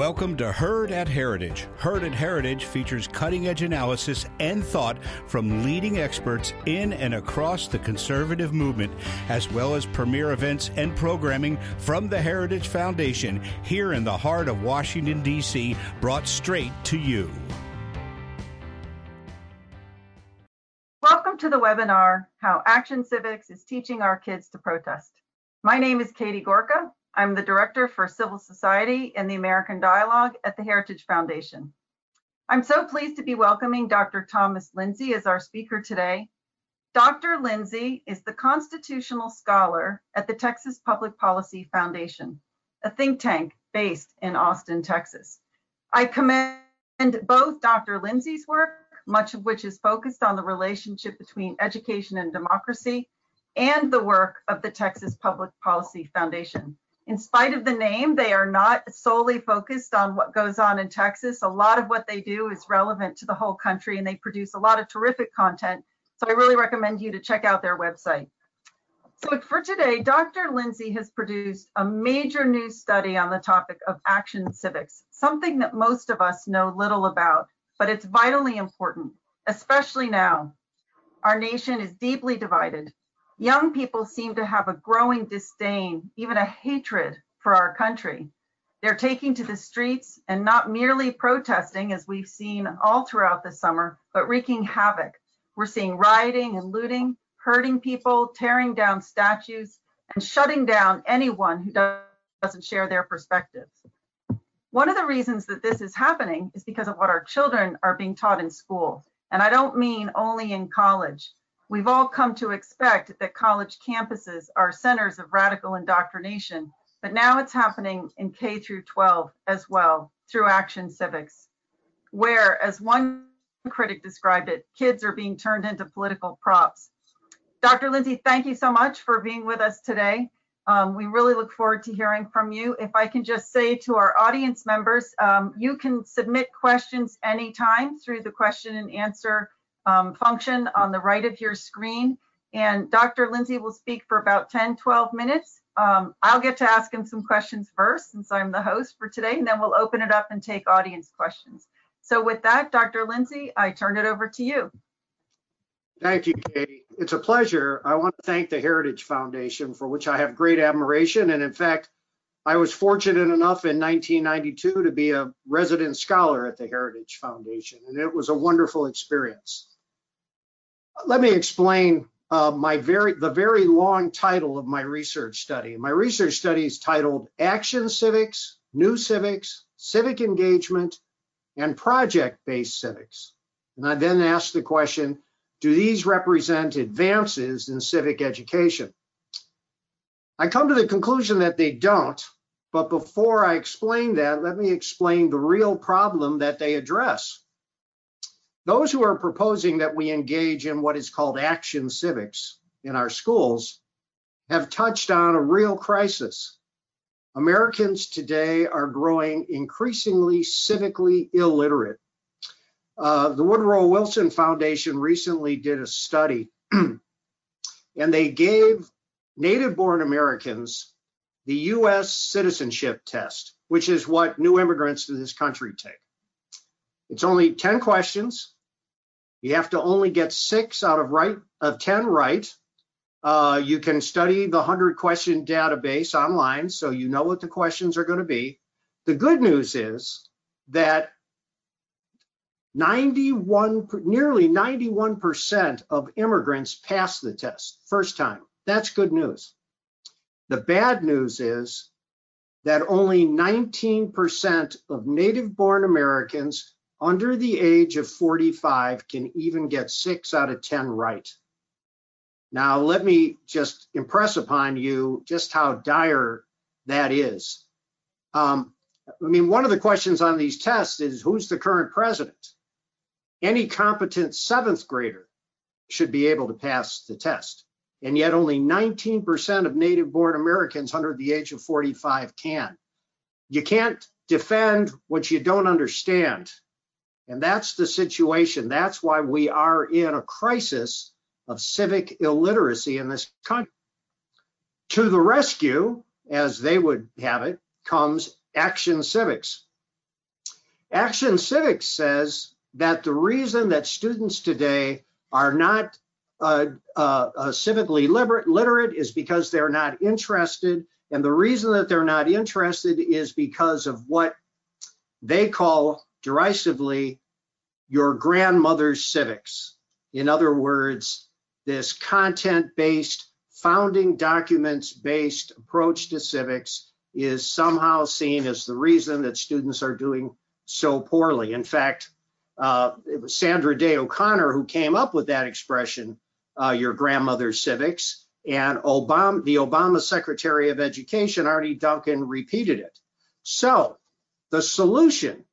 Welcome to Heard at Heritage. Heard at Heritage features cutting edge analysis and thought from leading experts in and across the conservative movement, as well as premier events and programming from the Heritage Foundation here in the heart of Washington, D.C., brought straight to you. Welcome to the webinar How Action Civics is Teaching Our Kids to Protest. My name is Katie Gorka, I'm the Director for Civil Society and the American Dialogue at the Heritage Foundation. I'm so pleased to be welcoming Dr. Thomas Lindsay as our speaker today. Dr. Lindsay is the constitutional scholar at the Texas Public Policy Foundation, a think tank based in Austin, Texas. I commend both Dr. Lindsay's work, much of which is focused on the relationship between education and democracy, and the work of the Texas Public Policy Foundation in spite of the name, they are not solely focused on what goes on in Texas. A lot of what they do is relevant to the whole country and they produce a lot of terrific content. So I really recommend you to check out their website. So for today, Dr. Lindsay has produced a major new study on the topic of action civics, something that most of us know little about, but it's vitally important, especially now. Our nation is deeply divided young people seem to have a growing disdain, even a hatred for our country. They're taking to the streets and not merely protesting, as we've seen all throughout the summer, but wreaking havoc. We're seeing rioting and looting, hurting people, tearing down statues, and shutting down anyone who doesn't share their perspectives. One of the reasons that this is happening is because of what our children are being taught in school. And I don't mean only in college. We've all come to expect that college campuses are centers of radical indoctrination, but now it's happening in K through 12 as well through Action Civics, where, as one critic described it, kids are being turned into political props. Dr. Lindsay, thank you so much for being with us today. Um, we really look forward to hearing from you. If I can just say to our audience members, um, you can submit questions anytime through the question and answer um, function on the right of your screen. And Dr. Lindsay will speak for about 10, 12 minutes. Um, I'll get to ask him some questions first since I'm the host for today, and then we'll open it up and take audience questions. So with that, Dr. Lindsay, I turn it over to you. Thank you, Katie. It's a pleasure. I want to thank the Heritage Foundation, for which I have great admiration. And in fact, I was fortunate enough in 1992 to be a resident scholar at the Heritage Foundation, and it was a wonderful experience let me explain uh, my very the very long title of my research study. My research study is titled Action Civics, New Civics, Civic Engagement, and Project-Based Civics. And I then asked the question, do these represent advances in civic education? I come to the conclusion that they don't, but before I explain that, let me explain the real problem that they address. Those who are proposing that we engage in what is called action civics in our schools have touched on a real crisis. Americans today are growing increasingly civically illiterate. Uh, the Woodrow Wilson Foundation recently did a study and they gave native born Americans the US citizenship test, which is what new immigrants to this country take. It's only 10 questions. You have to only get six out of right of 10 right. Uh, you can study the 100 question database online, so you know what the questions are going to be. The good news is that 91, nearly 91% of immigrants pass the test first time. That's good news. The bad news is that only 19% of native born Americans under the age of 45 can even get six out of 10 right. Now, let me just impress upon you just how dire that is. Um, I mean, one of the questions on these tests is who's the current president? Any competent seventh grader should be able to pass the test. And yet only 19% of native born Americans under the age of 45 can. You can't defend what you don't understand. And that's the situation. That's why we are in a crisis of civic illiteracy in this country. To the rescue, as they would have it, comes Action Civics. Action Civics says that the reason that students today are not uh, uh, uh, civically literate, literate is because they're not interested. And the reason that they're not interested is because of what they call derisively your grandmother's civics. In other words, this content based, founding documents based approach to civics is somehow seen as the reason that students are doing so poorly. In fact, uh, it was Sandra Day O'Connor who came up with that expression, uh, your grandmother's civics, and Obama, the Obama Secretary of Education, Arne Duncan, repeated it. So the solution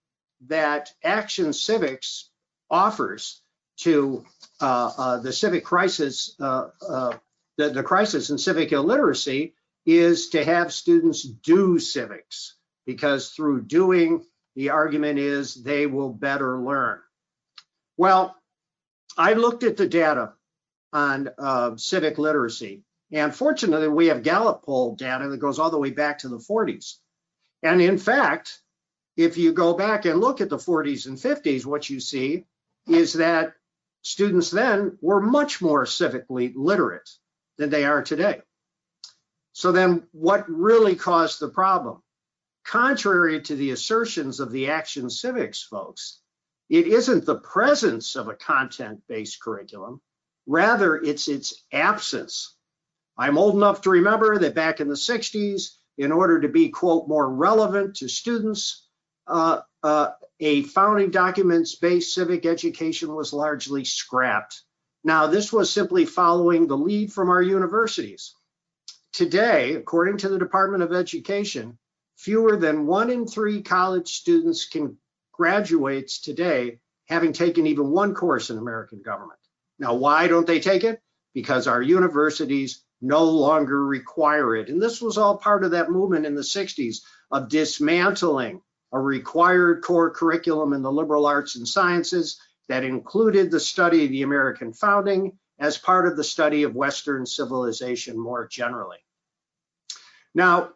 that Action Civics offers to uh, uh, the civic crisis, uh, uh, the, the crisis in civic illiteracy is to have students do civics because through doing, the argument is they will better learn. Well, I looked at the data on uh, civic literacy, and fortunately, we have Gallup poll data that goes all the way back to the 40s. And in fact, if you go back and look at the 40s and 50s, what you see is that students then were much more civically literate than they are today. So then what really caused the problem? Contrary to the assertions of the Action Civics folks, it isn't the presence of a content-based curriculum, rather it's its absence. I'm old enough to remember that back in the 60s, in order to be, quote, more relevant to students, uh, uh, a founding documents based civic education was largely scrapped. Now, this was simply following the lead from our universities. Today, according to the Department of Education, fewer than one in three college students can graduates today having taken even one course in American government. Now, why don't they take it? Because our universities no longer require it. And this was all part of that movement in the 60s of dismantling a required core curriculum in the liberal arts and sciences that included the study of the American founding as part of the study of Western civilization more generally. Now,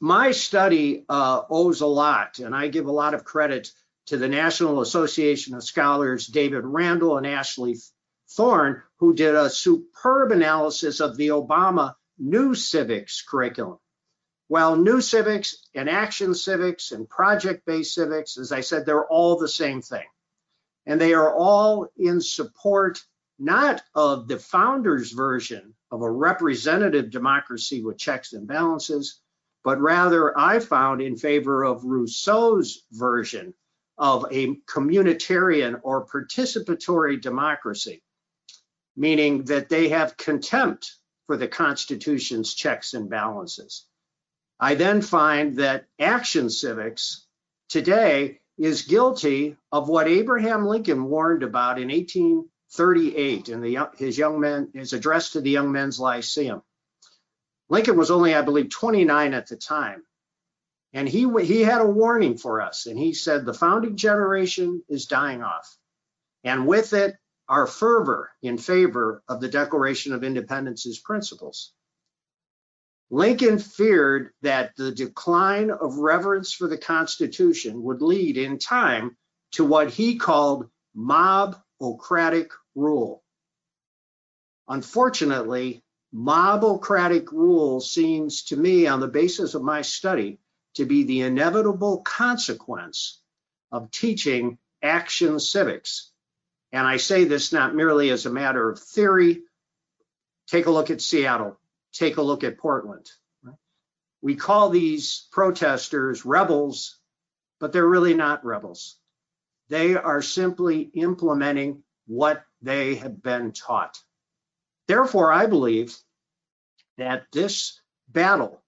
my study uh, owes a lot, and I give a lot of credit to the National Association of Scholars, David Randall and Ashley Thorne, who did a superb analysis of the Obama New Civics curriculum. Well, new civics and action civics and project based civics, as I said, they're all the same thing. And they are all in support not of the founder's version of a representative democracy with checks and balances, but rather I found in favor of Rousseau's version of a communitarian or participatory democracy, meaning that they have contempt for the Constitution's checks and balances. I then find that action civics today is guilty of what Abraham Lincoln warned about in 1838 in the, his young men, his address to the Young Men's Lyceum. Lincoln was only, I believe, 29 at the time. And he, he had a warning for us. And he said, the founding generation is dying off. And with it, our fervor in favor of the Declaration of Independence's principles. Lincoln feared that the decline of reverence for the Constitution would lead in time to what he called mobocratic rule. Unfortunately, mobocratic rule seems to me, on the basis of my study, to be the inevitable consequence of teaching action civics. And I say this not merely as a matter of theory. Take a look at Seattle take a look at Portland. We call these protesters rebels, but they're really not rebels. They are simply implementing what they have been taught. Therefore, I believe that this battle,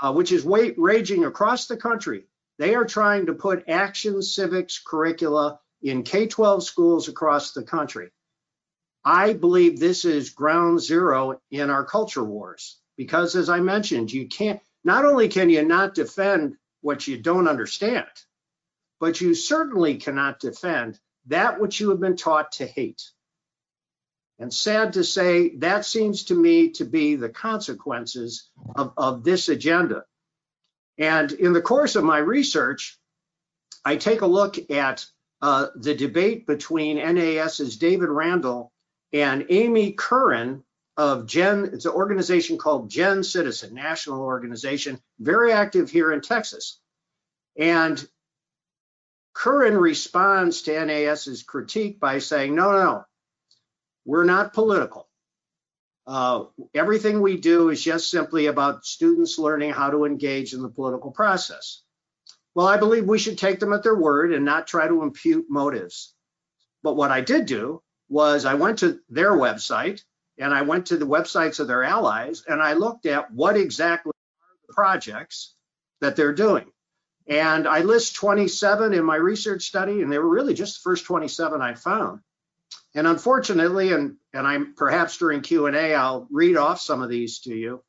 uh, which is raging across the country, they are trying to put action civics curricula in K 12 schools across the country. I believe this is ground zero in our culture wars because, as I mentioned, you can't, not only can you not defend what you don't understand, but you certainly cannot defend that which you have been taught to hate. And sad to say, that seems to me to be the consequences of, of this agenda. And in the course of my research, I take a look at uh, the debate between NAS's David Randall and Amy Curran of Gen, it's an organization called Gen Citizen, national organization, very active here in Texas. And Curran responds to NAS's critique by saying, no, no, we're not political. Uh, everything we do is just simply about students learning how to engage in the political process. Well, I believe we should take them at their word and not try to impute motives. But what I did do was I went to their website and I went to the websites of their allies and I looked at what exactly are the projects that they're doing. And I list 27 in my research study, and they were really just the first 27 I found. And unfortunately, and, and I'm perhaps during Q&A, I'll read off some of these to you.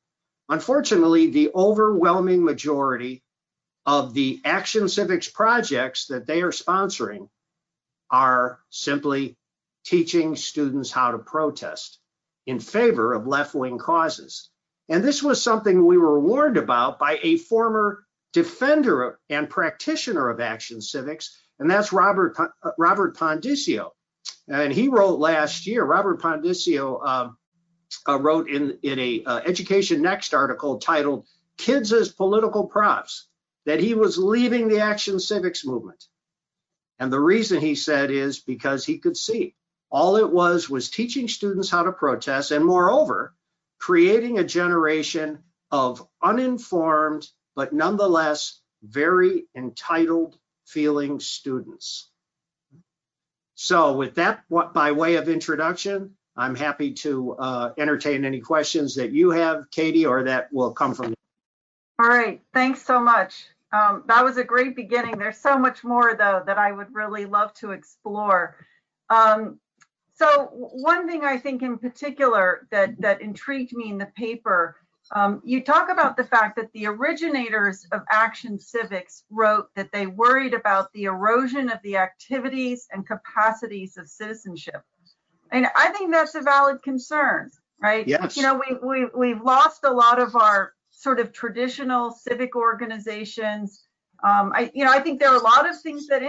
Unfortunately, the overwhelming majority of the Action Civics projects that they are sponsoring are simply teaching students how to protest in favor of left-wing causes. And this was something we were warned about by a former defender and practitioner of action civics, and that's Robert uh, Robert Pondiscio. And he wrote last year. Robert Pondiscio uh, uh, wrote in in a uh, Education Next article titled "Kids as Political Props" that he was leaving the action civics movement. And the reason he said is because he could see all it was was teaching students how to protest, and moreover, creating a generation of uninformed but nonetheless very entitled feeling students. So with that, by way of introduction, I'm happy to uh, entertain any questions that you have, Katie, or that will come from. All right, thanks so much. Um, that was a great beginning. There's so much more though that I would really love to explore. Um, so one thing I think in particular that that intrigued me in the paper um, you talk about the fact that the originators of Action Civics wrote that they worried about the erosion of the activities and capacities of citizenship. And I think that's a valid concern, right? Yes. You know, we, we, we've lost a lot of our sort of traditional civic organizations. Um, I, you know, I think there are a lot of things that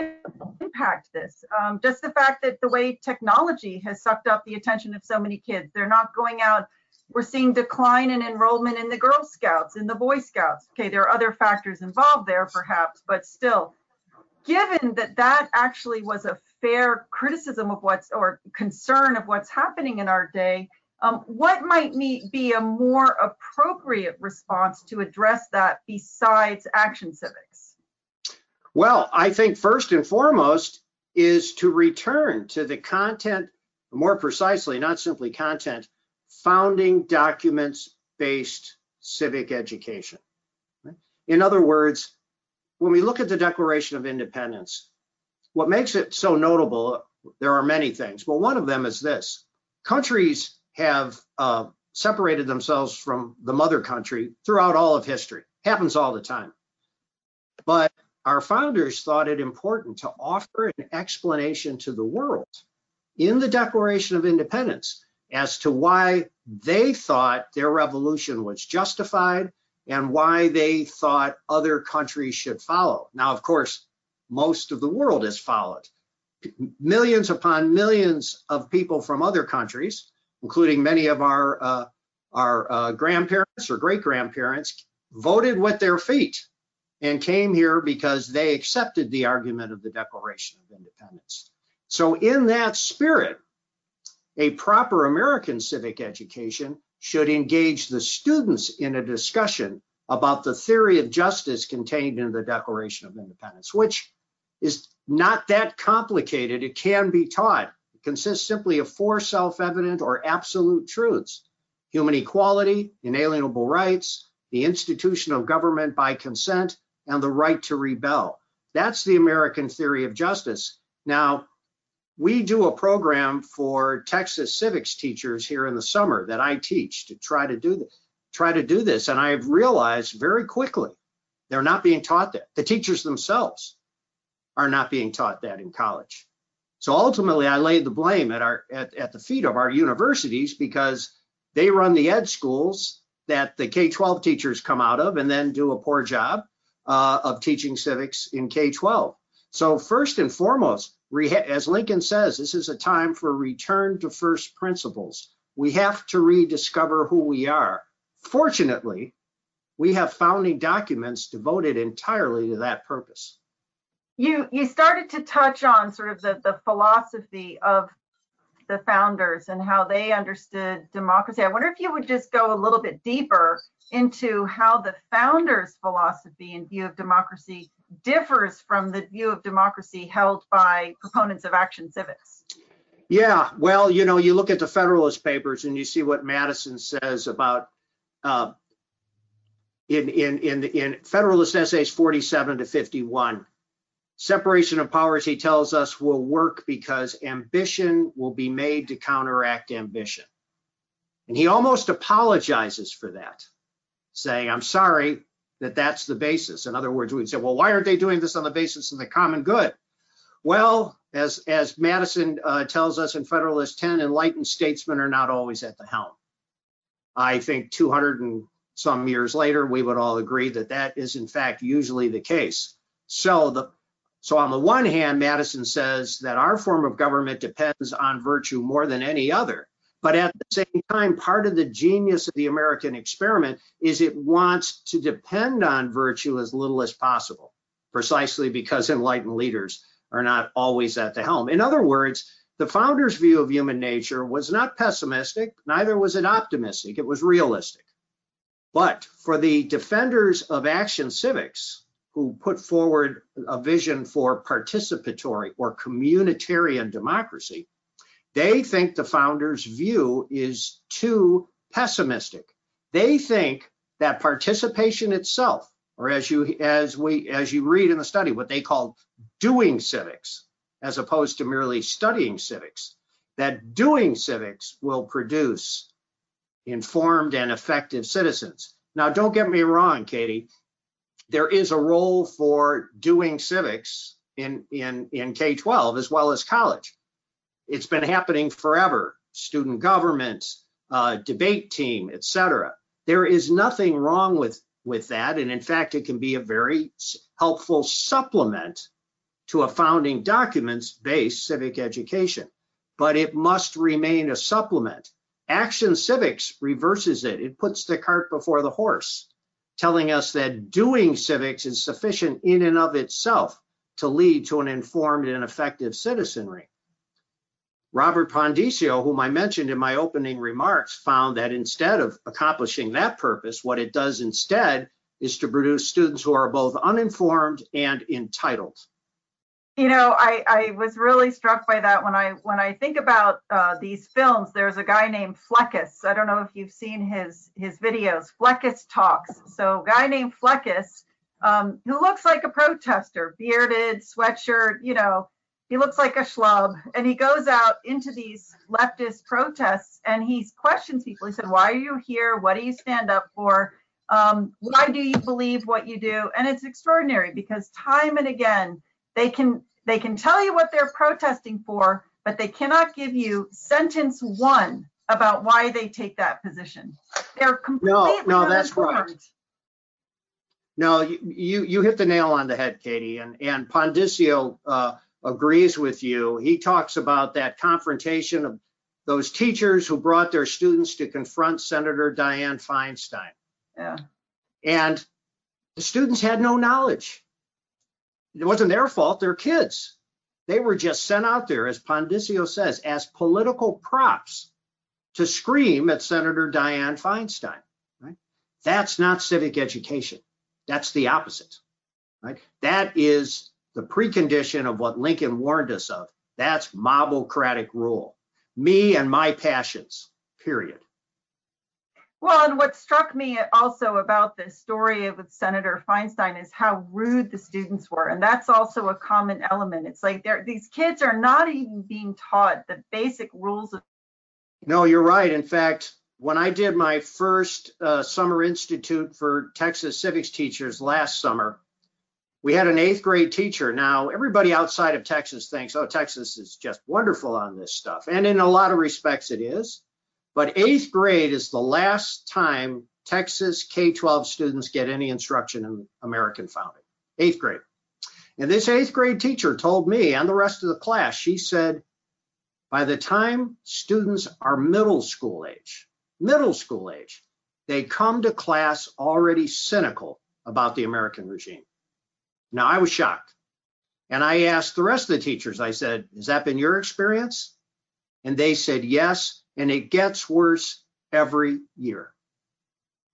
impact this. Um, just the fact that the way technology has sucked up the attention of so many kids, they're not going out we're seeing decline in enrollment in the Girl Scouts, in the Boy Scouts. Okay, there are other factors involved there perhaps, but still, given that that actually was a fair criticism of what's or concern of what's happening in our day, um, what might be a more appropriate response to address that besides action civics? Well, I think first and foremost is to return to the content, more precisely, not simply content, founding documents based civic education. In other words, when we look at the Declaration of Independence, what makes it so notable, there are many things, but one of them is this countries have uh, separated themselves from the mother country throughout all of history. Happens all the time. But our founders thought it important to offer an explanation to the world in the Declaration of Independence as to why they thought their revolution was justified and why they thought other countries should follow. Now, of course, most of the world has followed. Millions upon millions of people from other countries, including many of our uh, our uh, grandparents or great grandparents, voted with their feet and came here because they accepted the argument of the Declaration of Independence. So, in that spirit, a proper American civic education should engage the students in a discussion about the theory of justice contained in the Declaration of Independence, which is not that complicated. It can be taught. Consists simply of four self-evident or absolute truths. Human equality, inalienable rights, the institution of government by consent, and the right to rebel. That's the American theory of justice. Now, we do a program for Texas civics teachers here in the summer that I teach to try to do this, try to do this. And I've realized very quickly they're not being taught that. The teachers themselves are not being taught that in college. So ultimately, I laid the blame at our at, at the feet of our universities because they run the ed schools that the K-12 teachers come out of and then do a poor job uh, of teaching civics in K-12. So first and foremost, as Lincoln says, this is a time for return to first principles. We have to rediscover who we are. Fortunately, we have founding documents devoted entirely to that purpose. You you started to touch on sort of the, the philosophy of the founders and how they understood democracy. I wonder if you would just go a little bit deeper into how the founders' philosophy and view of democracy differs from the view of democracy held by proponents of action civics. Yeah, well, you know, you look at the Federalist Papers and you see what Madison says about uh, in in in in Federalist Essays 47 to 51. Separation of powers, he tells us, will work because ambition will be made to counteract ambition. And he almost apologizes for that, saying, I'm sorry that that's the basis. In other words, we'd say, well, why aren't they doing this on the basis of the common good? Well, as, as Madison uh, tells us in Federalist 10, enlightened statesmen are not always at the helm. I think 200 and some years later, we would all agree that that is in fact usually the case. So the so on the one hand, Madison says that our form of government depends on virtue more than any other. But at the same time, part of the genius of the American experiment is it wants to depend on virtue as little as possible, precisely because enlightened leaders are not always at the helm. In other words, the founders' view of human nature was not pessimistic, neither was it optimistic, it was realistic. But for the defenders of action civics, who put forward a vision for participatory or communitarian democracy, they think the founders' view is too pessimistic. They think that participation itself, or as you as we as you read in the study, what they call doing civics, as opposed to merely studying civics, that doing civics will produce informed and effective citizens. Now, don't get me wrong, Katie there is a role for doing civics in, in, in K-12 as well as college. It's been happening forever. Student government, uh, debate team, etc. There is nothing wrong with, with that. And in fact, it can be a very helpful supplement to a founding documents based civic education. But it must remain a supplement. Action civics reverses it. It puts the cart before the horse telling us that doing civics is sufficient in and of itself to lead to an informed and effective citizenry. Robert Pondiscio, whom I mentioned in my opening remarks, found that instead of accomplishing that purpose, what it does instead is to produce students who are both uninformed and entitled you know, I, I was really struck by that when I when I think about uh, these films. There's a guy named Flecccas. I don't know if you've seen his his videos. Flecccas talks. So, guy named Flecccas, um, who looks like a protester, bearded, sweatshirt. You know, he looks like a schlub, and he goes out into these leftist protests and he questions people. He said, "Why are you here? What do you stand up for?" Um, why do you believe what you do? And it's extraordinary because time and again, they can they can tell you what they're protesting for, but they cannot give you sentence one about why they take that position. They're completely no, no, that's right. No, you, you, you hit the nail on the head, Katie, and and Pondiscio uh, agrees with you. He talks about that confrontation of those teachers who brought their students to confront Senator Dianne Feinstein. Yeah. And the students had no knowledge it wasn't their fault, they're kids. They were just sent out there, as Pondiscio says, as political props to scream at Senator Dianne Feinstein. Right? That's not civic education. That's the opposite. Right? That is the precondition of what Lincoln warned us of. That's mobocratic rule. Me and my passions, period. Well, and what struck me also about this story with Senator Feinstein is how rude the students were. And that's also a common element. It's like these kids are not even being taught the basic rules of. No, you're right. In fact, when I did my first uh, summer institute for Texas civics teachers last summer, we had an eighth grade teacher. Now, everybody outside of Texas thinks, oh, Texas is just wonderful on this stuff. And in a lot of respects, it is. But eighth grade is the last time Texas K-12 students get any instruction in American founding, eighth grade. And this eighth grade teacher told me and the rest of the class, she said, by the time students are middle school age, middle school age, they come to class already cynical about the American regime. Now, I was shocked. And I asked the rest of the teachers, I said, Has that been your experience? And they said, Yes. And it gets worse every year.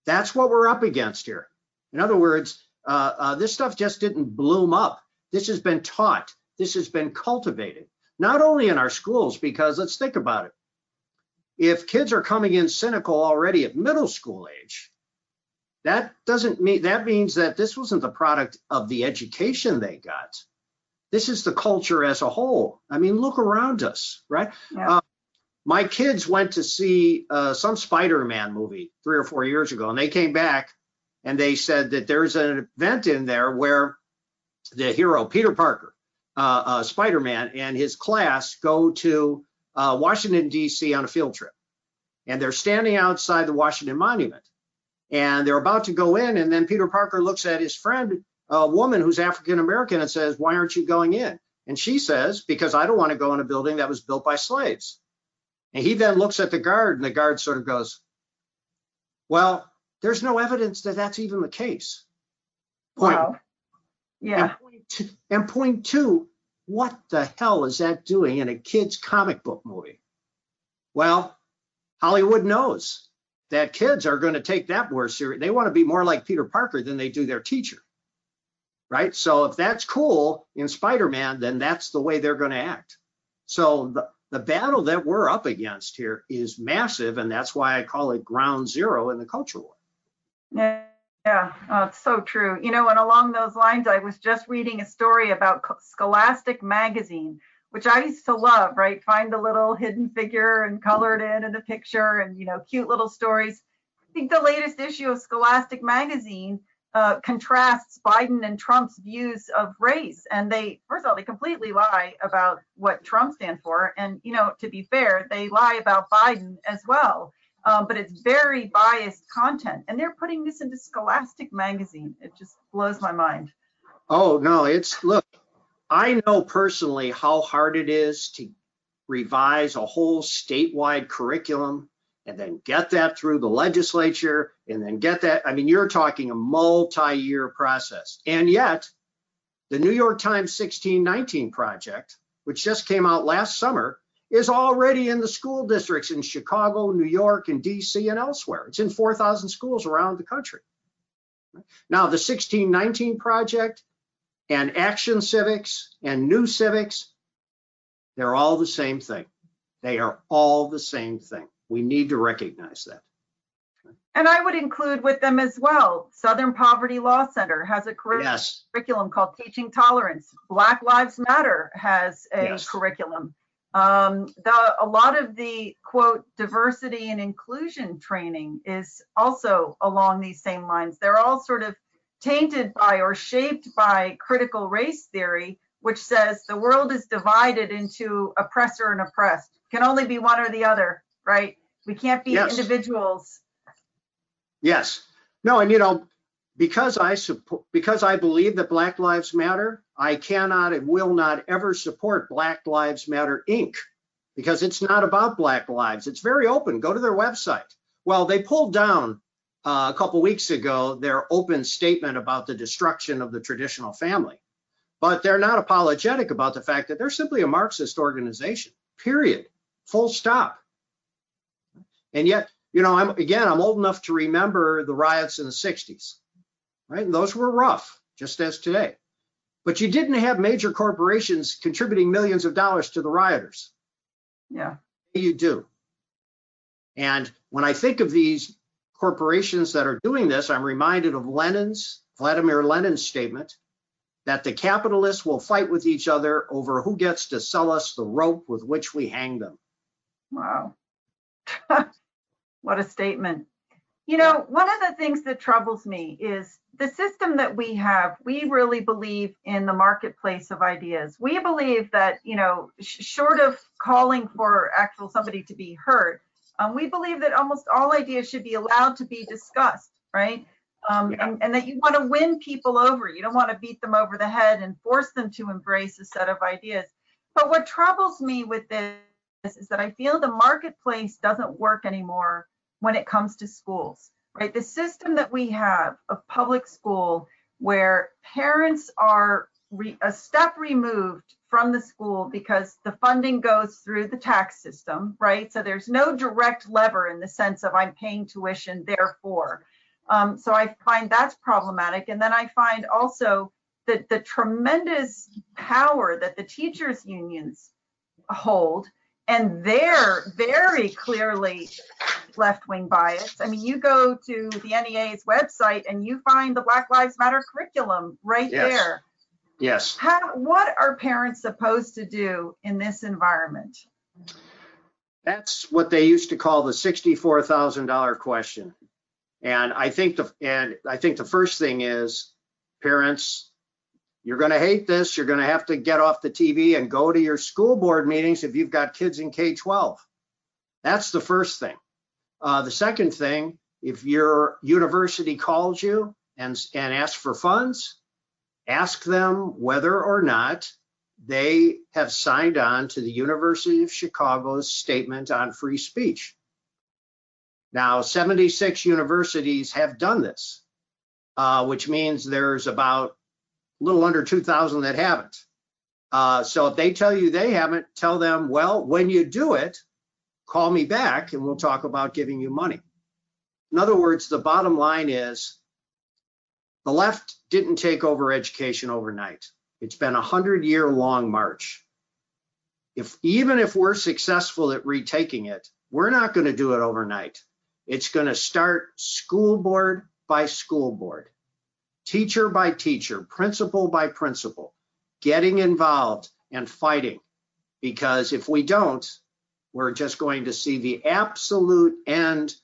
That's what we're up against here. In other words, uh, uh, this stuff just didn't bloom up. This has been taught, this has been cultivated, not only in our schools, because let's think about it. If kids are coming in cynical already at middle school age, that doesn't mean that means that this wasn't the product of the education they got. This is the culture as a whole. I mean, look around us, right? Yeah. Uh, my kids went to see uh, some Spider-Man movie three or four years ago, and they came back and they said that there's an event in there where the hero Peter Parker, uh, uh Spider-Man, and his class go to uh, Washington D.C. on a field trip, and they're standing outside the Washington Monument. And they're about to go in and then peter parker looks at his friend a woman who's african american and says why aren't you going in? And she says because i don't want to go in a building that was built by slaves and he then looks at the guard and the guard sort of goes well there's no evidence that that's even the case point wow. yeah and point, two, and point two what the hell is that doing in a kid's comic book movie well hollywood knows that kids are going to take that more serious. They want to be more like Peter Parker than they do their teacher. Right? So if that's cool in Spider-Man, then that's the way they're going to act. So the, the battle that we're up against here is massive, and that's why I call it ground zero in the culture war. Yeah, yeah, oh, it's so true. You know, and along those lines, I was just reading a story about Scholastic Magazine, which I used to love, right? Find the little hidden figure and color it in in the picture and, you know, cute little stories. I think the latest issue of Scholastic Magazine uh, contrasts Biden and Trump's views of race. And they, first of all, they completely lie about what Trump stands for. And, you know, to be fair, they lie about Biden as well. Um, but it's very biased content. And they're putting this into Scholastic Magazine. It just blows my mind. Oh, no, it's, look, I know personally how hard it is to revise a whole statewide curriculum and then get that through the legislature and then get that. I mean, you're talking a multi year process. And yet, the New York Times 1619 project, which just came out last summer, is already in the school districts in Chicago, New York, and DC, and elsewhere. It's in 4,000 schools around the country. Now, the 1619 project and Action Civics and New Civics, they're all the same thing. They are all the same thing. We need to recognize that. And I would include with them as well. Southern Poverty Law Center has a curriculum yes. called Teaching Tolerance. Black Lives Matter has a yes. curriculum. Um, the, a lot of the quote diversity and inclusion training is also along these same lines. They're all sort of tainted by or shaped by critical race theory, which says the world is divided into oppressor and oppressed. Can only be one or the other, right? We can't be yes. individuals. Yes. No, and you know, because I support because I believe that Black Lives Matter, I cannot and will not ever support Black Lives Matter Inc. because it's not about Black lives. It's very open. Go to their website. Well, they pulled down uh, a couple weeks ago their open statement about the destruction of the traditional family. But they're not apologetic about the fact that they're simply a Marxist organization, period, full stop. And yet, you know, I'm again, I'm old enough to remember the riots in the 60s, right? And those were rough, just as today. But you didn't have major corporations contributing millions of dollars to the rioters. Yeah. You do. And when I think of these corporations that are doing this, I'm reminded of Lenin's, Vladimir Lenin's statement that the capitalists will fight with each other over who gets to sell us the rope with which we hang them. Wow. what a statement. You know, one of the things that troubles me is the system that we have. We really believe in the marketplace of ideas. We believe that, you know, sh- short of calling for actual somebody to be hurt, um, we believe that almost all ideas should be allowed to be discussed, right? Um, Yeah. and, and that you want to win people over. You don't want to beat them over the head and force them to embrace a set of ideas. But what troubles me with this is that I feel the marketplace doesn't work anymore when it comes to schools, right? The system that we have of public school where parents are re- a step removed from the school because the funding goes through the tax system, right? So there's no direct lever in the sense of I'm paying tuition, therefore. Um, so I find that's problematic. And then I find also that the tremendous power that the teachers unions hold and they're very clearly left-wing bias. I mean, you go to the NEA's website and you find the Black Lives Matter curriculum right Yes. there. Yes. How, what are parents supposed to do in this environment? That's what they used to call the sixty-four thousand dollar question. And I think the, and I think the first thing is, parents, you're gonna hate this, you're gonna have to get off the TV and go to your school board meetings if you've got kids in K-12. That's the first thing. Uh, the second thing, if your university calls you and, and asks for funds, ask them whether or not they have signed on to the University of Chicago's statement on free speech. Now, 76 universities have done this, uh, which means there's about little under 2,000 that haven't. Uh, so if they tell you they haven't, tell them, well, when you do it, call me back and we'll talk about giving you money. In other words, the bottom line is the left didn't take over education overnight. It's been a hundred year long march. If even if we're successful at retaking it, we're not going to do it overnight. It's going to start school board by school board, teacher by teacher, principal by principal, getting involved and fighting. Because if we don't, we're just going to see the absolute end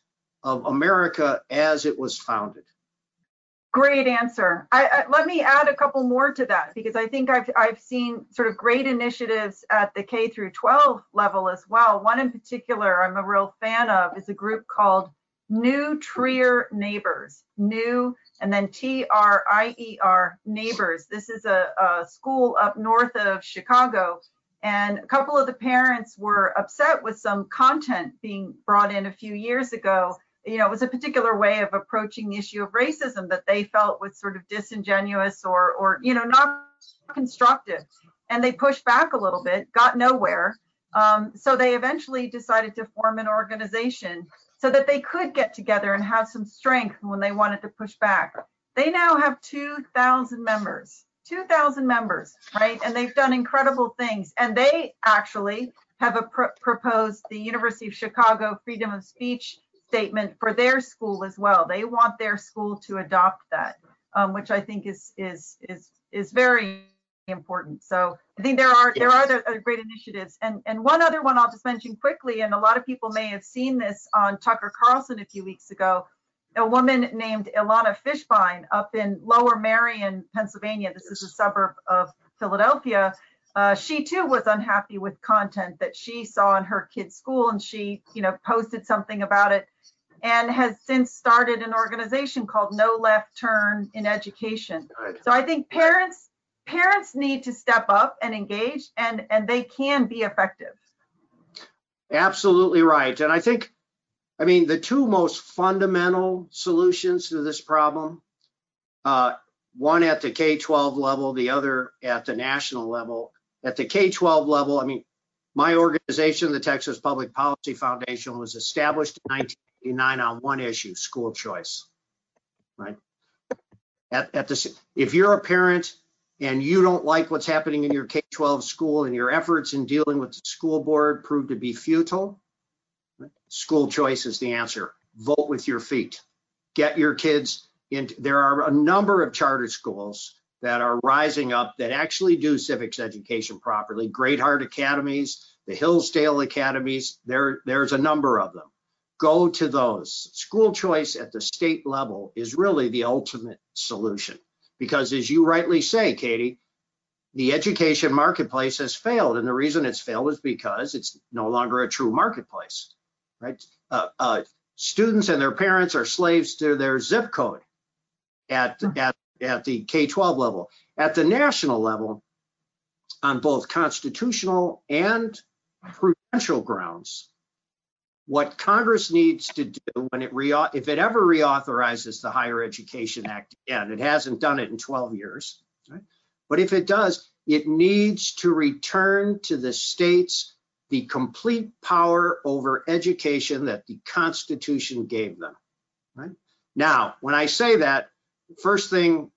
of America as it was founded. Great answer. I, I, let me add a couple more to that because I think I've I've seen sort of great initiatives at the K through 12 level as well. One in particular I'm a real fan of is a group called New Trier Neighbors. New and then T R I E R Neighbors. This is a, a school up north of Chicago. And a couple of the parents were upset with some content being brought in a few years ago you know, it was a particular way of approaching the issue of racism that they felt was sort of disingenuous or, or you know, not constructive. And they pushed back a little bit, got nowhere. Um, so they eventually decided to form an organization so that they could get together and have some strength when they wanted to push back. They now have 2,000 members, 2,000 members, right? And they've done incredible things. And they actually have a pr- proposed the University of Chicago freedom of speech statement for their school as well. They want their school to adopt that, um, which I think is is is is very important. So I think there are there are other, great initiatives, and and one other one I'll just mention quickly, and a lot of people may have seen this on Tucker Carlson a few weeks ago. A woman named Ilana Fishbein up in Lower Merion, Pennsylvania. This is a suburb of Philadelphia. Uh, she too was unhappy with content that she saw in her kid's school, and she, you know, posted something about it and has since started an organization called No Left Turn in Education. So I think parents parents need to step up and engage and and they can be effective. Absolutely right. And I think, I mean, the two most fundamental solutions to this problem, uh, one at the K-12 level, the other at the national level. At the K-12 level, I mean, my organization, the Texas Public Policy Foundation, was established in 1989 on one issue, school choice, right? At, at the, if you're a parent and you don't like what's happening in your K-12 school and your efforts in dealing with the school board prove to be futile, school choice is the answer. Vote with your feet. Get your kids in. there are a number of charter schools that are rising up that actually do civics education properly. Great Heart Academies, the Hillsdale Academies, there, there's a number of them. Go to those. School choice at the state level is really the ultimate solution. Because as you rightly say, Katie, the education marketplace has failed. And the reason it's failed is because it's no longer a true marketplace, right? Uh, uh, students and their parents are slaves to their zip code. at, at, at the K-12 level. At the national level, on both constitutional and prudential grounds, what Congress needs to do when it re, if it ever reauthorizes the Higher Education Act again, it hasn't done it in 12 years, right? but if it does, it needs to return to the states the complete power over education that the Constitution gave them. Right? Now, when I say that, first thing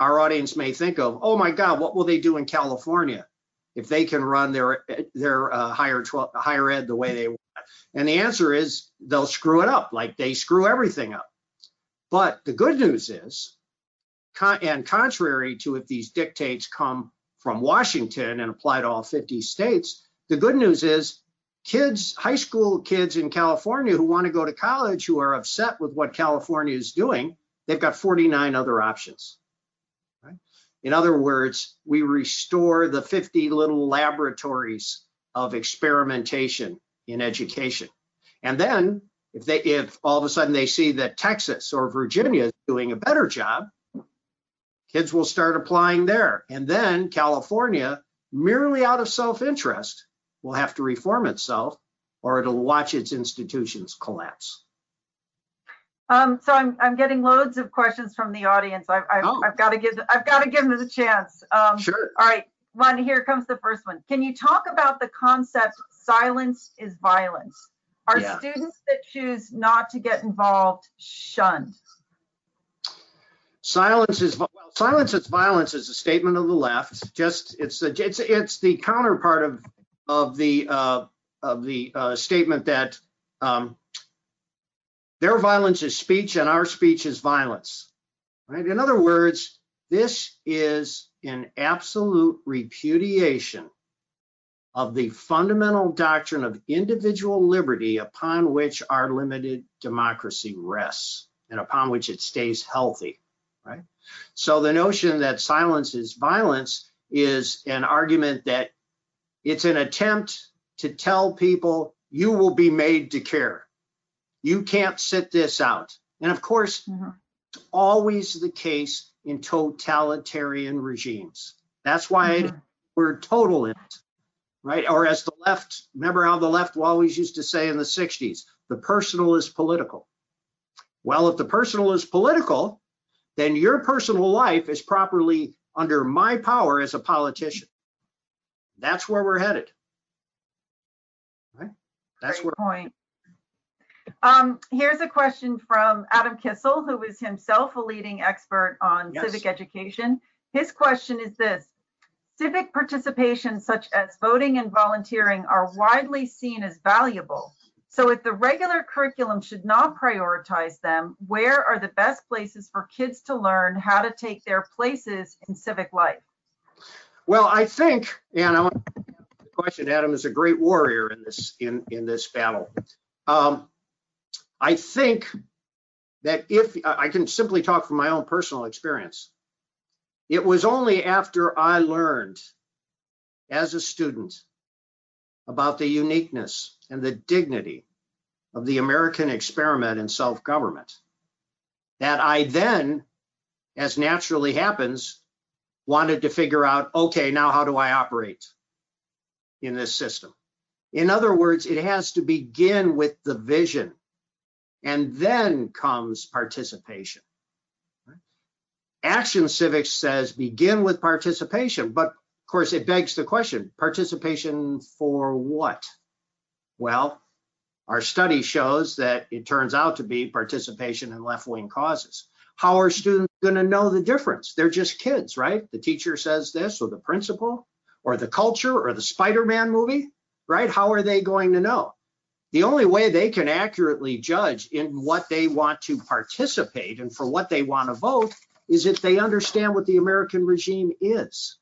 our audience may think of, oh my God, what will they do in California if they can run their their uh, higher higher ed the way they? And the answer is they'll screw it up, like they screw everything up. But the good news is, and contrary to if these dictates come from Washington and apply to all 50 states, the good news is kids, high school kids in California who want to go to college who are upset with what California is doing, they've got 49 other options. In other words, we restore the 50 little laboratories of experimentation in education. And then if they if all of a sudden they see that Texas or Virginia is doing a better job, kids will start applying there. And then California, merely out of self-interest, will have to reform itself or it'll watch its institutions collapse. Um, so I'm, I'm getting loads of questions from the audience. I've, I've, Oh. I've got to give I've got to give them the chance. Um, Sure. All right, one here comes the first one. Can you talk about the concept silence is violence? Are Yeah. students that choose not to get involved shunned? Silence is well, silence is violence is a statement of the left. Just it's the it's it's the counterpart of of the uh, of the uh, statement that um, their violence is speech and our speech is violence. Right. In other words, this is an absolute repudiation of the fundamental doctrine of individual liberty upon which our limited democracy rests and upon which it stays healthy right? So the notion that silence is violence is an argument that it's an attempt to tell people you will be made to care. You can't sit this out. And of course, Mhm. it's always the case in totalitarian regimes. That's why Mhm. we're total in it, right? Or as the left, remember how the left always used to say in the 60s, the personal is political. Well, if the personal is political, then your personal life is properly under my power as a politician. That's where we're headed. Right? That's Great where, point. Um, here's a question from Adam Kissel, who is himself a leading expert on Yes. civic education. His question is this. Civic participation such as voting and volunteering are widely seen as valuable. So if the regular curriculum should not prioritize them, where are the best places for kids to learn how to take their places in civic life? well, I think, and I want to question, Adam is a great warrior in this, in, in this battle. Um, I think that if, I can simply talk from my own personal experience. It was only after I learned as a student about the uniqueness and the dignity of the American experiment in self-government that I then, as naturally happens, wanted to figure out, okay, now how do I operate in this system? In other words, it has to begin with the vision and then comes participation. Action Civics says begin with participation, but of course it begs the question, participation for what? Well, our study shows that it turns out to be participation in left-wing causes. How are students going to know the difference? They're just kids, right? The teacher says this, or the principal, or the culture, or the Spider-Man movie, right? How are they going to know? The only way they can accurately judge in what they want to participate and for what they want to vote is if they understand what the American regime is.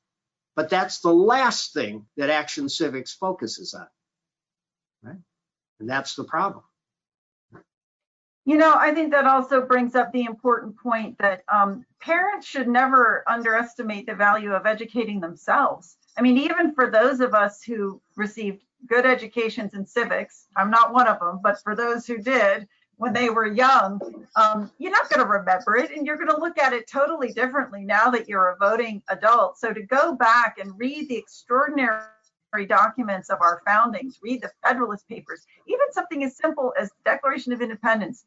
But that's the last thing that Action Civics focuses on, right? And that's the problem. You know, I think that also brings up the important point that um, parents should never underestimate the value of educating themselves. I mean, even for those of us who received good educations in civics, I'm not one of them, but for those who did, when they were young, um, you're not going to remember it and you're going to look at it totally differently now that you're a voting adult. So to go back and read the extraordinary documents of our foundings, read the Federalist Papers, even something as simple as the Declaration of Independence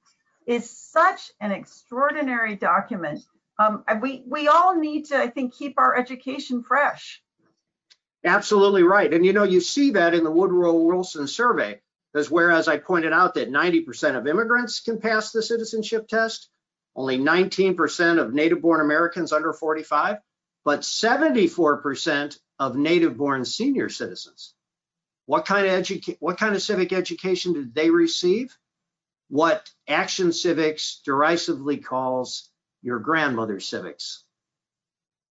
is such an extraordinary document. Um, we, we all need to, I think, keep our education fresh. Absolutely right. And you know, you see that in the Woodrow Wilson survey, because whereas I pointed out that 90% of immigrants can pass the citizenship test, only 19% of native born Americans under 45, but 74% of native born senior citizens. What kind of education, what kind of civic education did they receive? What Action Civics derisively calls your grandmother's civics.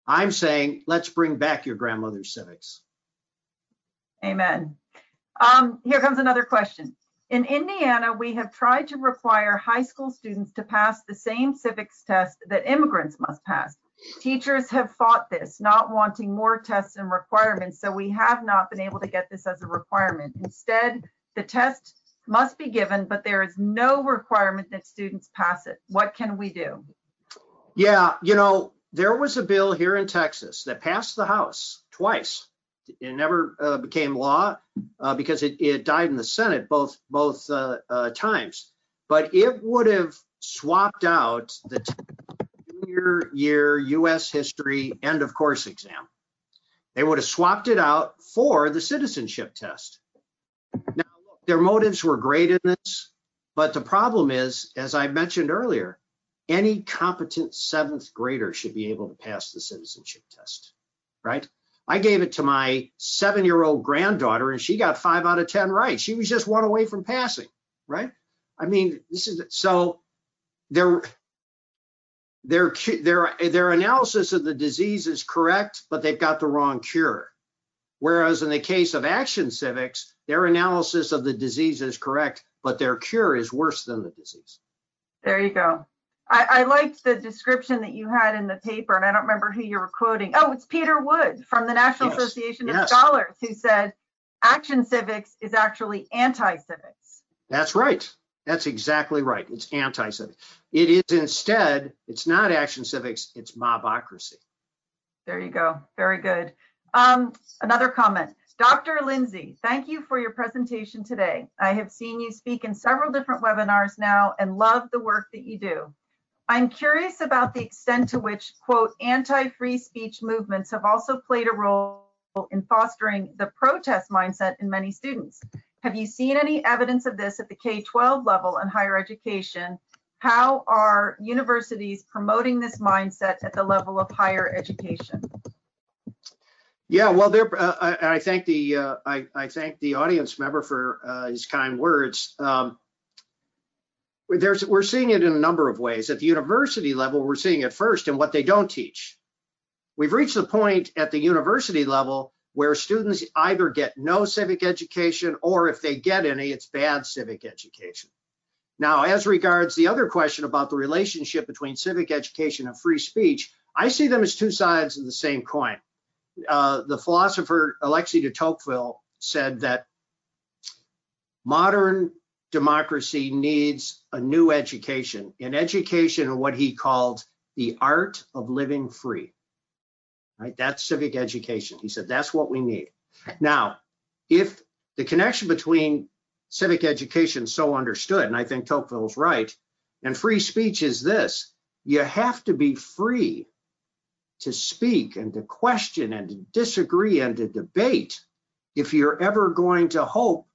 I'm saying let's bring back your grandmother's civics. Amen. Um, here comes another question. In Indiana, we have tried to require high school students to pass the same civics test that immigrants must pass. Teachers have fought this, not wanting more tests and requirements, so we have not been able to get this as a requirement. Instead, the test must be given, but there is no requirement that students pass it. What can we do? Yeah, you know, there was a bill here in Texas that passed the House twice. It never uh, became law uh, because it, it, died in the Senate both both uh, uh times. But it would have swapped out the junior year U.S. history end of course exam. They would have swapped it out for the citizenship test. Now, look, their motives were great in this, but the problem is, as I mentioned earlier, any competent seventh grader should be able to pass the citizenship test, right? I gave it to my seven year old granddaughter and she got five out of 10 right. She was just one away from passing, right? I mean, this is so their, their, their, their analysis of the disease is correct, but they've got the wrong cure. Whereas in the case of Action Civics, their analysis of the disease is correct, but their cure is worse than the disease. There you go. I, I, liked the description that you had in the paper, and I don't remember who you were quoting. Oh, it's Peter Wood from the National yes. Association of yes. Scholars who said action civics is actually anti-civics. That's right. That's exactly right. It's anti civics. It is instead, it's not action civics, it's mobocracy. There you go. Very good. Um, another comment. Dr. Lindsay, thank you for your presentation today. I have seen you speak in several different webinars now and love the work that you do. I'm curious about the extent to which, quote, anti-free speech movements have also played a role in fostering the protest mindset in many students. Have you seen any evidence of this at the K-12 level in higher education? How are universities promoting this mindset at the level of higher education? Yeah, well, there. Uh, I, I, thank the uh, I, I, thank the audience member for uh, his kind words. Um, there's, we're seeing it in a number of ways. At the university level, we're seeing it first in what they don't teach. We've reached the point at the university level where students either get no civic education or if they get any, it's bad civic education. Now, as regards the other question about the relationship between civic education and free speech, I see them as two sides of the same coin. Uh, the philosopher Alexis de Tocqueville said that modern democracy needs a new education, an education in what he called the art of living free. Right? That's civic education. He said that's what we need. Now, if the connection between civic education so understood, and I think Tocqueville's right, and free speech is this you have to be free to speak and to question and to disagree and to debate if you're ever going to hope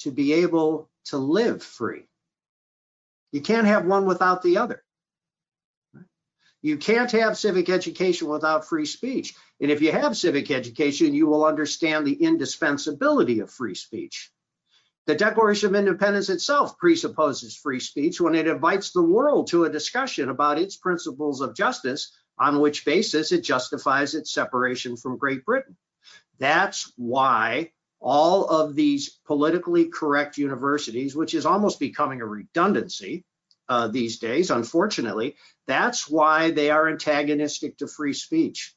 to be able to live free. You can't have one without the other. You can't have civic education without free speech. And if you have civic education, you will understand the indispensability of free speech. The Declaration of Independence itself presupposes free speech when it invites the world to a discussion about its principles of justice, on which basis it justifies its separation from Great Britain. That's why all of these politically correct universities, which is almost becoming a redundancy uh, these days, unfortunately, that's why they are antagonistic to free speech.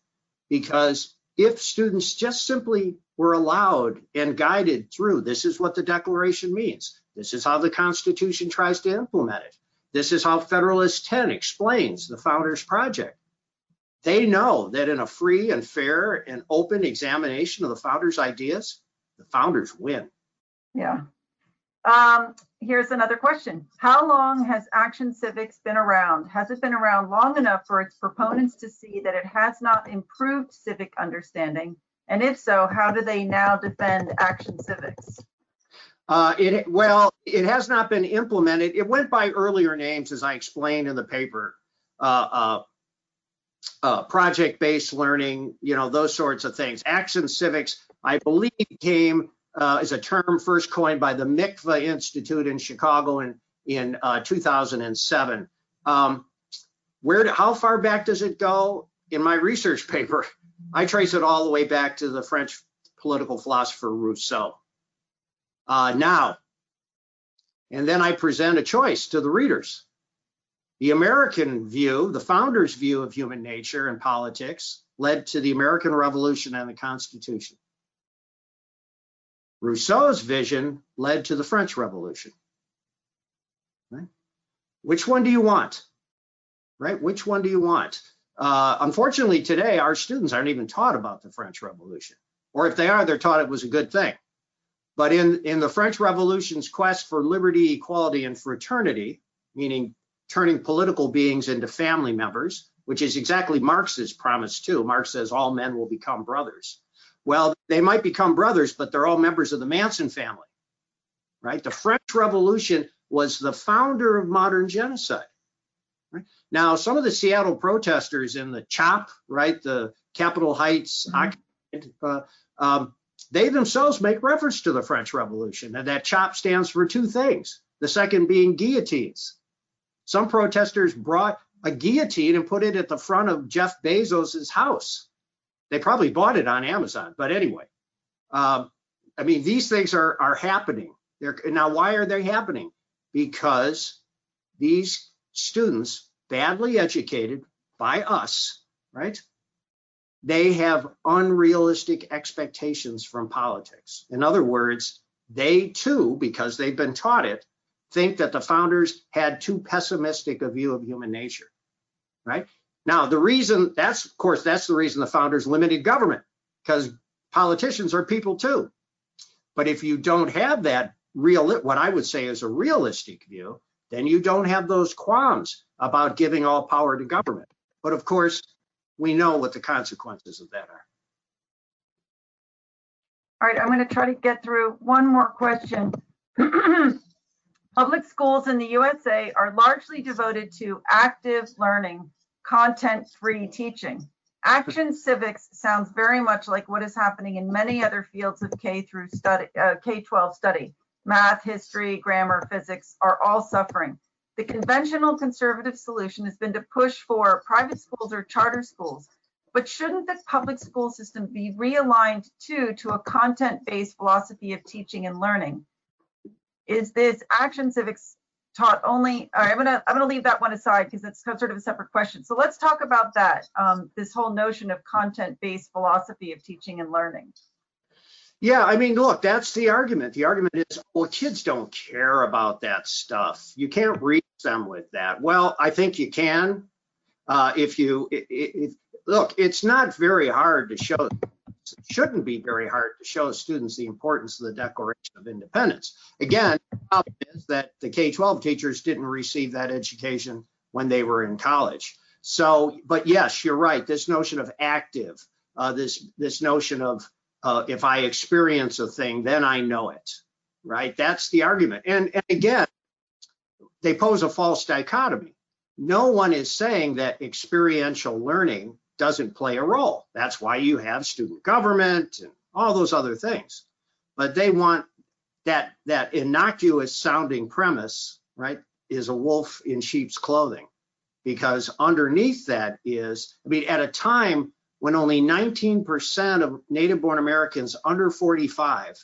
Because if students just simply were allowed and guided through, this is what the Declaration means. This is how the Constitution tries to implement it. This is how Federalist 10 explains the Founders Project. They know that in a free and fair and open examination of the founders' ideas, the founders win. Yeah. Um, here's another question. How long has Action Civics been around? Has it been around long enough for its proponents to see that it has not improved civic understanding? And if so, how do they now defend Action Civics? Uh, it well, it has not been implemented. It went by earlier names, as I explained in the paper. Uh, uh, uh, project-based learning, you know, those sorts of things. Action civics, I believe, came uh, as a term first coined by the Mikva Institute in Chicago in in uh, 2007. Um, where, how far back does it go? In my research paper, I trace it all the way back to the French political philosopher Rousseau. Uh, now, and then I present a choice to the readers. The American view, the founders' view of human nature and politics, led to the American Revolution and the Constitution. Rousseau's vision led to the French Revolution. Right? Which one do you want? Right? Which one do you want? Uh, unfortunately, today, our students aren't even taught about the French Revolution. Or if they are, they're taught it was a good thing. But in, in the French Revolution's quest for liberty, equality, and fraternity, meaning turning political beings into family members, which is exactly Marx's promise too. Marx says all men will become brothers. Well, they might become brothers, but they're all members of the Manson family, right? The French Revolution was the founder of modern genocide. Right? Now, some of the Seattle protesters in the CHOP, right, the Capitol Heights, mm-hmm. uh, um, they themselves make reference to the French Revolution, and that CHOP stands for two things. The second being guillotines. Some protesters brought a guillotine and put it at the front of Jeff Bezos's house. They probably bought it on Amazon, but anyway, um, I mean, these things are are happening. They're, now, why are they happening? Because these students, badly educated by us, right? They have unrealistic expectations from politics. In other words, they too, because they've been taught it, think that the founders had too pessimistic a view of human nature, right? Now, the reason that's, of course, that's the reason the founders limited government because politicians are people too. But if you don't have that real, what I would say is a realistic view, then you don't have those qualms about giving all power to government. But of course, we know what the consequences of that are. All right, I'm going to try to get through one more question. Public schools in the USA are largely devoted to active learning, content-free teaching. Action civics sounds very much like what is happening in many other fields of K through study, uh, K-12 study. Math, history, grammar, physics are all suffering. The conventional conservative solution has been to push for private schools or charter schools. But shouldn't the public school system be realigned too to a content-based philosophy of teaching and learning? Is this action civics taught only i'm gonna i'm gonna leave that one aside because it's sort of a separate question. So let's talk about that um, this whole notion of content-based philosophy of teaching and learning. Yeah i mean look that's the argument. The argument is well kids don't care about that stuff. You can't reach them with that. Well i think you can uh, if you look it's not very hard to show it shouldn't be very hard to show students the importance of the Declaration of Independence. Again, the problem is that the K-12 teachers didn't receive that education when they were in college. So, but yes, you're right. This notion of active, uh, this this notion of uh, if I experience a thing, then I know it, right? That's the argument. And, and again, they pose a false dichotomy. No one is saying that experiential learning doesn't play a role. That's why you have student government and all those other things. But they want that that innocuous sounding premise, right, is a wolf in sheep's clothing. Because underneath that is, I mean, at a time when only 19% of native born Americans under 45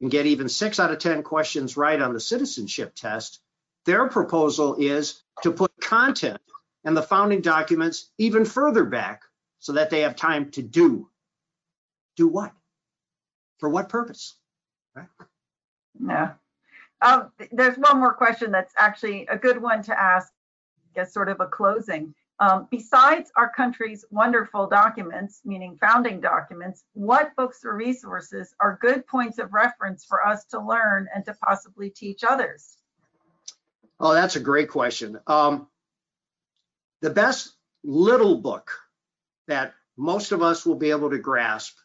can get even six out of 10 questions right on the citizenship test, their proposal is to put content and the founding documents even further back so that they have time to do. Do what? For what purpose? Right? Yeah. Um, there's one more question that's actually a good one to ask as sort of a closing. Um, besides our country's wonderful documents, meaning founding documents, what books or resources are good points of reference for us to learn and to possibly teach others? Oh, that's a great question. Um, the best little book that most of us will be able to grasp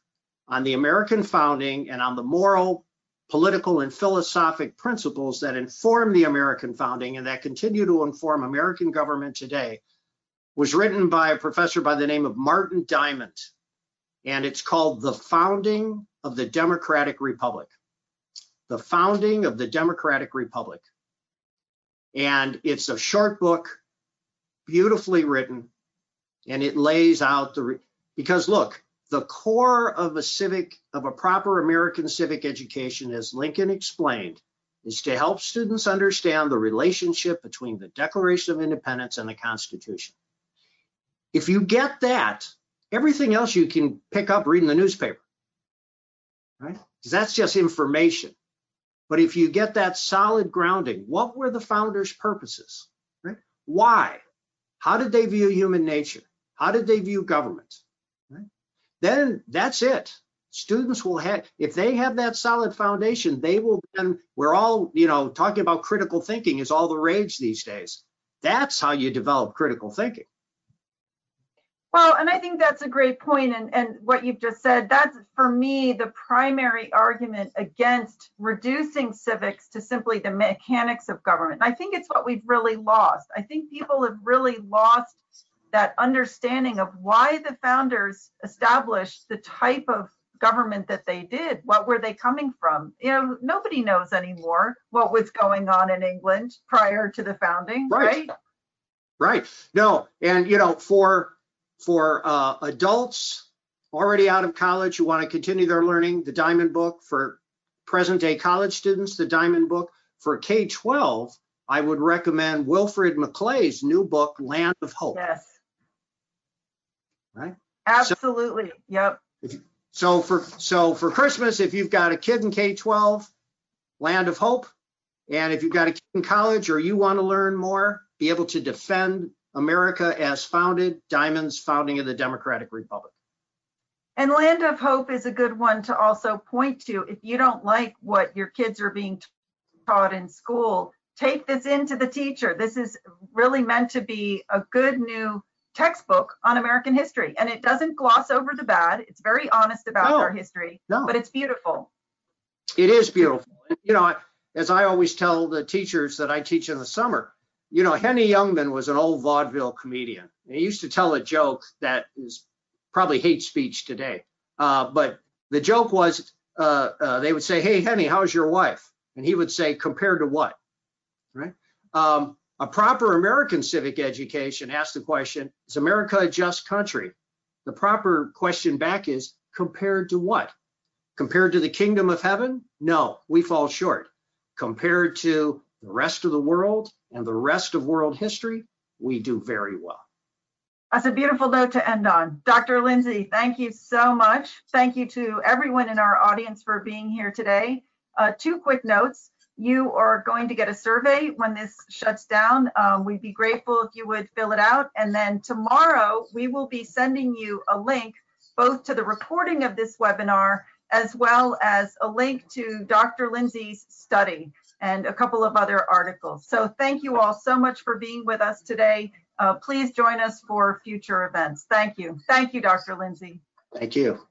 on the American founding and on the moral, political, and philosophic principles that inform the American founding and that continue to inform American government today was written by a professor by the name of Martin Diamond. And it's called The Founding of the Democratic Republic. The Founding of the Democratic Republic. And it's a short book, beautifully written, and it lays out the, because look, the core of a civic, of a proper American civic education, as Lincoln explained, is to help students understand the relationship between the Declaration of Independence and the Constitution. If you get that, everything else you can pick up reading the newspaper, right? Because that's just information. But if you get that solid grounding, what were the founders' purposes, right? Why? How did they view human nature? How did they view government? Then that's it. Students will have, if they have that solid foundation, they will then, we're all, you know, talking about critical thinking is all the rage these days. That's how you develop critical thinking. Well, and I think that's a great point, and, and what you've just said, that's for me the primary argument against reducing civics to simply the mechanics of government. And I think it's what we've really lost. I think people have really lost that understanding of why the founders established the type of government that they did. What were they coming from? You know, nobody knows anymore what was going on in England prior to the founding, right? Right. Right. No, and you know, for for uh, adults already out of college who want to continue their learning, the Diamond Book. For present day college students, the Diamond Book. For K 12, I would recommend Wilfred McClay's new book, Land of Hope. Yes. Right? Absolutely. So, yep. You, so for so for Christmas, if you've got a kid in K 12, Land of Hope. And if you've got a kid in college or you want to learn more, be able to defend America as founded, Diamond's founding of the Democratic Republic. And Land of Hope is a good one to also point to. If you don't like what your kids are being taught in school, take this into the teacher. This is really meant to be a good new textbook on American history. And it doesn't gloss over the bad. It's very honest about no, our history, no. but it's beautiful. It is beautiful. You know, as I always tell the teachers that I teach in the summer, you know, Henny Youngman was an old vaudeville comedian. He used to tell a joke that is probably hate speech today. Uh, but the joke was uh, uh, they would say, Hey, Henny, how's your wife? And he would say, Compared to what? Right? Um, a proper American civic education asks the question Is America a just country? The proper question back is, Compared to what? Compared to the kingdom of heaven? No, we fall short. Compared to the rest of the world and the rest of world history, we do very well. That's a beautiful note to end on. Dr. Lindsay, thank you so much. Thank you to everyone in our audience for being here today. Uh, two quick notes. You are going to get a survey when this shuts down. Um, we'd be grateful if you would fill it out. And then tomorrow, we will be sending you a link both to the recording of this webinar as well as a link to Dr. Lindsay's study and a couple of other articles. So thank you all so much for being with us today. Uh, please join us for future events. Thank you. Thank you, Dr. Lindsay. Thank you.